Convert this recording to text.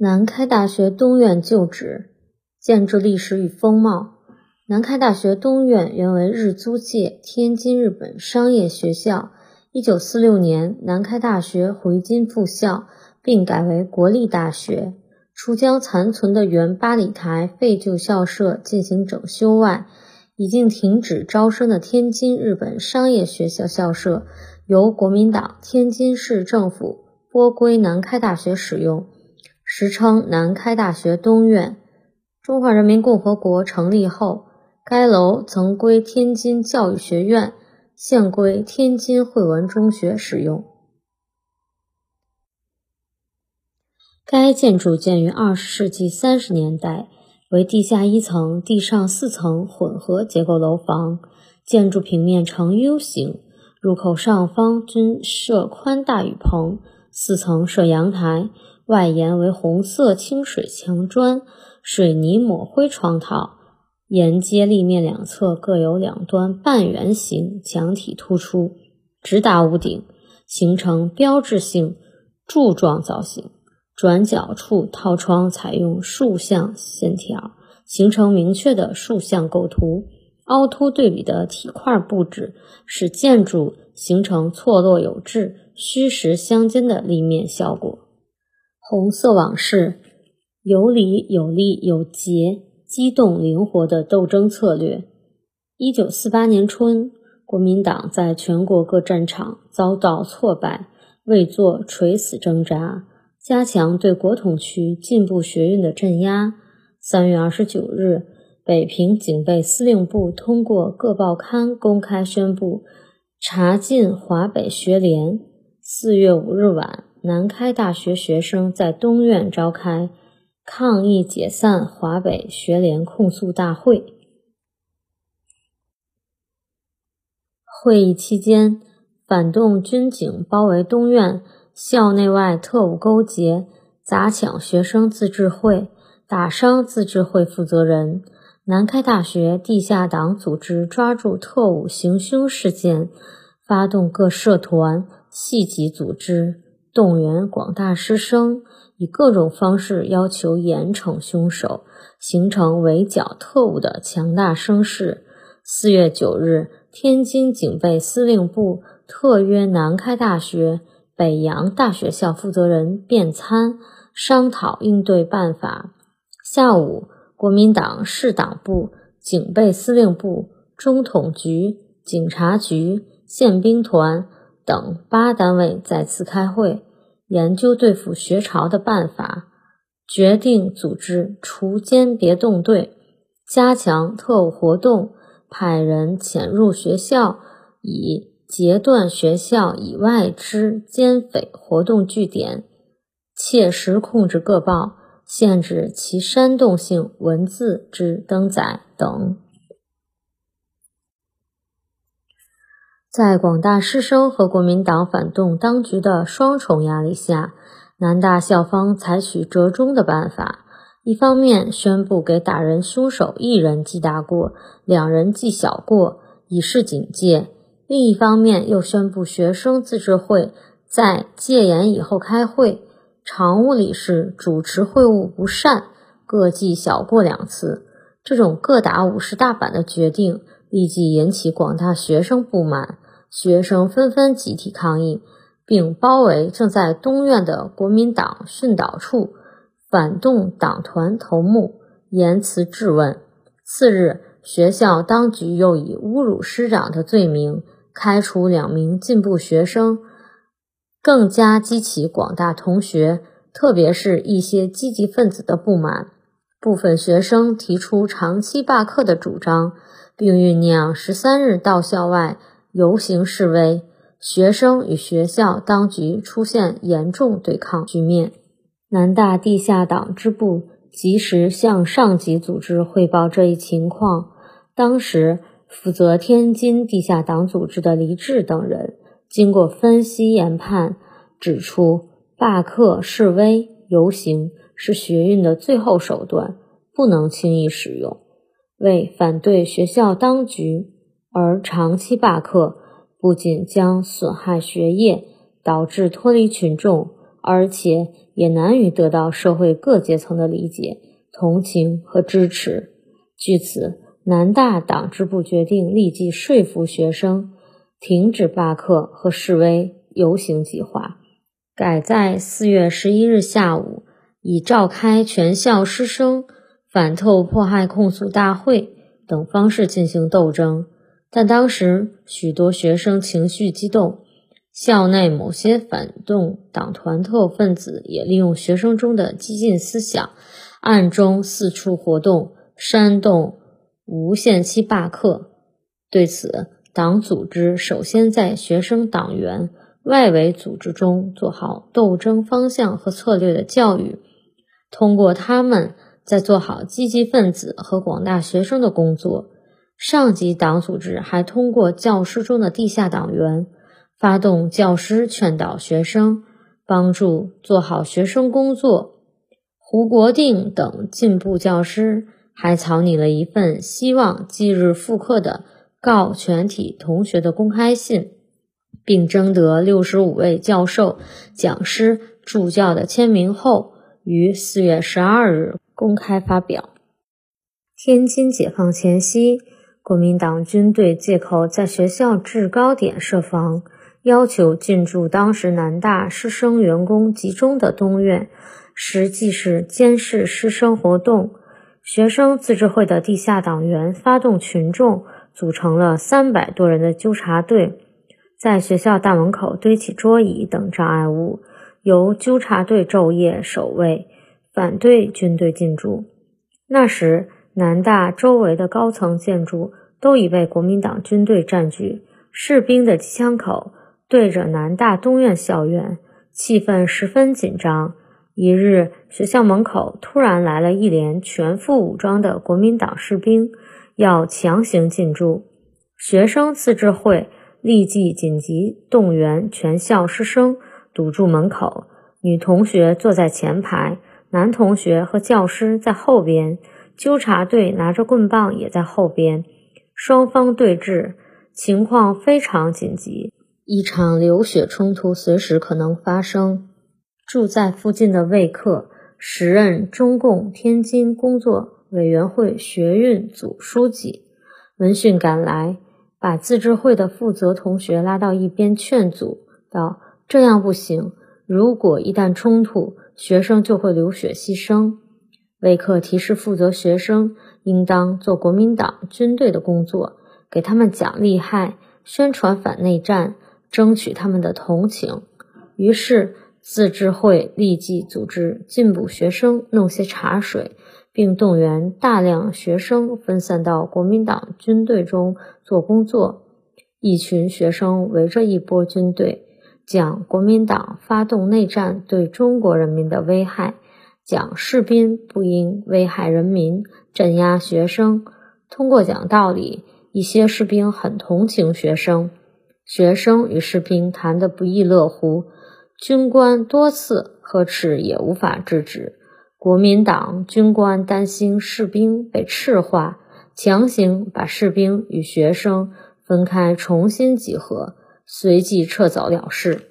南开大学东院旧址建筑历史与风貌。南开大学东院原为日租界天津日本商业学校。一九四六年，南开大学回京复校，并改为国立大学。除将残存的原八里台废旧校舍进行整修外，已经停止招生的天津日本商业学校校舍由国民党天津市政府拨归南开大学使用。时称南开大学东院。中华人民共和国成立后，该楼曾归天津教育学院，现归天津汇文中学使用。该建筑建于二十世纪三十年代，为地下一层、地上四层混合结构楼房，建筑平面呈 U 形，入口上方均设宽大雨棚，四层设阳台。外沿为红色清水墙砖，水泥抹灰窗套，沿街立面两侧各有两端半圆形墙体突出，直达屋顶，形成标志性柱状造型。转角处套窗采用竖向线条，形成明确的竖向构图。凹凸对比的体块布置，使建筑形成错落有致、虚实相间的立面效果。红色往事，有理有利有节，机动灵活的斗争策略。一九四八年春，国民党在全国各战场遭到挫败，未做垂死挣扎，加强对国统区进步学运的镇压。三月二十九日，北平警备司令部通过各报刊公开宣布查禁华北学联。四月五日晚。南开大学学生在东院召开抗议解散华北学联控诉大会。会议期间，反动军警包围东院，校内外特务勾结，砸抢学生自治会，打伤自治会负责人。南开大学地下党组织抓住特务行凶事件，发动各社团、系级组织。动员广大师生，以各种方式要求严惩凶手，形成围剿特务的强大声势。四月九日，天津警备司令部特约南开大学、北洋大学校负责人便参，商讨应对办法。下午，国民党市党部、警备司令部、中统局、警察局、宪兵团等八单位再次开会。研究对付学潮的办法，决定组织除奸别动队，加强特务活动，派人潜入学校，以截断学校以外之奸匪活动据点，切实控制各报，限制其煽动性文字之登载等。在广大师生和国民党反动当局的双重压力下，南大校方采取折中的办法：一方面宣布给打人凶手一人记大过，两人记小过，以示警戒；另一方面又宣布学生自治会在戒严以后开会，常务理事主持会务不善，各记小过两次。这种各打五十大板的决定。立即引起广大学生不满，学生纷纷集体抗议，并包围正在东院的国民党训导处，反动党团头目，言辞质问。次日，学校当局又以侮辱师长的罪名开除两名进步学生，更加激起广大同学，特别是一些积极分子的不满。部分学生提出长期罢课的主张。并酝酿十三日到校外游行示威，学生与学校当局出现严重对抗局面。南大地下党支部及时向上级组织汇报这一情况。当时负责天津地下党组织的黎志等人经过分析研判，指出罢课、示威、游行是学运的最后手段，不能轻易使用。为反对学校当局而长期罢课，不仅将损害学业，导致脱离群众，而且也难以得到社会各阶层的理解、同情和支持。据此，南大党支部决定立即说服学生停止罢课和示威游行计划，改在四月十一日下午以召开全校师生反透迫害控诉大会等方式进行斗争。但当时许多学生情绪激动。校内某些反动党团特分子也利用学生中的激进思想，暗中四处活动，煽动无限期罢课。对此，党组织首先在学生党员外围组织中做好斗争方向和策略的教育，通过他们在做好积极分子和广大学生的工作。上级党组织还通过教师中的地下党员。发动教师劝导学生，帮助做好学生工作。胡国定等进步教师还草拟了一份希望即日复课的告全体同学的公开信，并征得六十五位教授、讲师、助教的签名后，于四月十二日公开发表。天津解放前夕，国民党军队借口在学校制高点设防。要求进驻当时南大师生员工集中的东院，实际是监视师生活动。学生自治会的地下党员发动群众，组成了三百多人的纠察队，在学校大门口堆起桌椅等障碍物，由纠察队昼夜守卫，反对军队进驻。那时，南大周围的高层建筑都已被国民党军队占据，士兵的枪口。对着南大东院校园，气氛十分紧张。一日，学校门口突然来了一连全副武装的国民党士兵，要强行进驻。学生自治会立即紧急动员全校师生堵住门口，女同学坐在前排，男同学和教师在后边，纠察队拿着棍棒也在后边，双方对峙，情况非常紧急。一场流血冲突随时可能发生。住在附近的魏克，时任中共天津工作委员会学运组书记，闻讯赶来，把自治会的负责同学拉到一边劝阻道：“这样不行，如果一旦冲突，学生就会流血牺牲。”魏克提示负责学生应当做国民党军队的工作，给他们讲厉害，宣传反内战。争取他们的同情，于是自治会立即组织进补学生弄些茶水，并动员大量学生分散到国民党军队中做工作。一群学生围着一波军队，讲国民党发动内战对中国人民的危害，讲士兵不应危害人民、镇压学生。通过讲道理，一些士兵很同情学生。学生与士兵谈得不亦乐乎，军官多次呵斥也无法制止。国民党军官担心士兵被赤化，强行把士兵与学生分开，重新集合，随即撤走了事。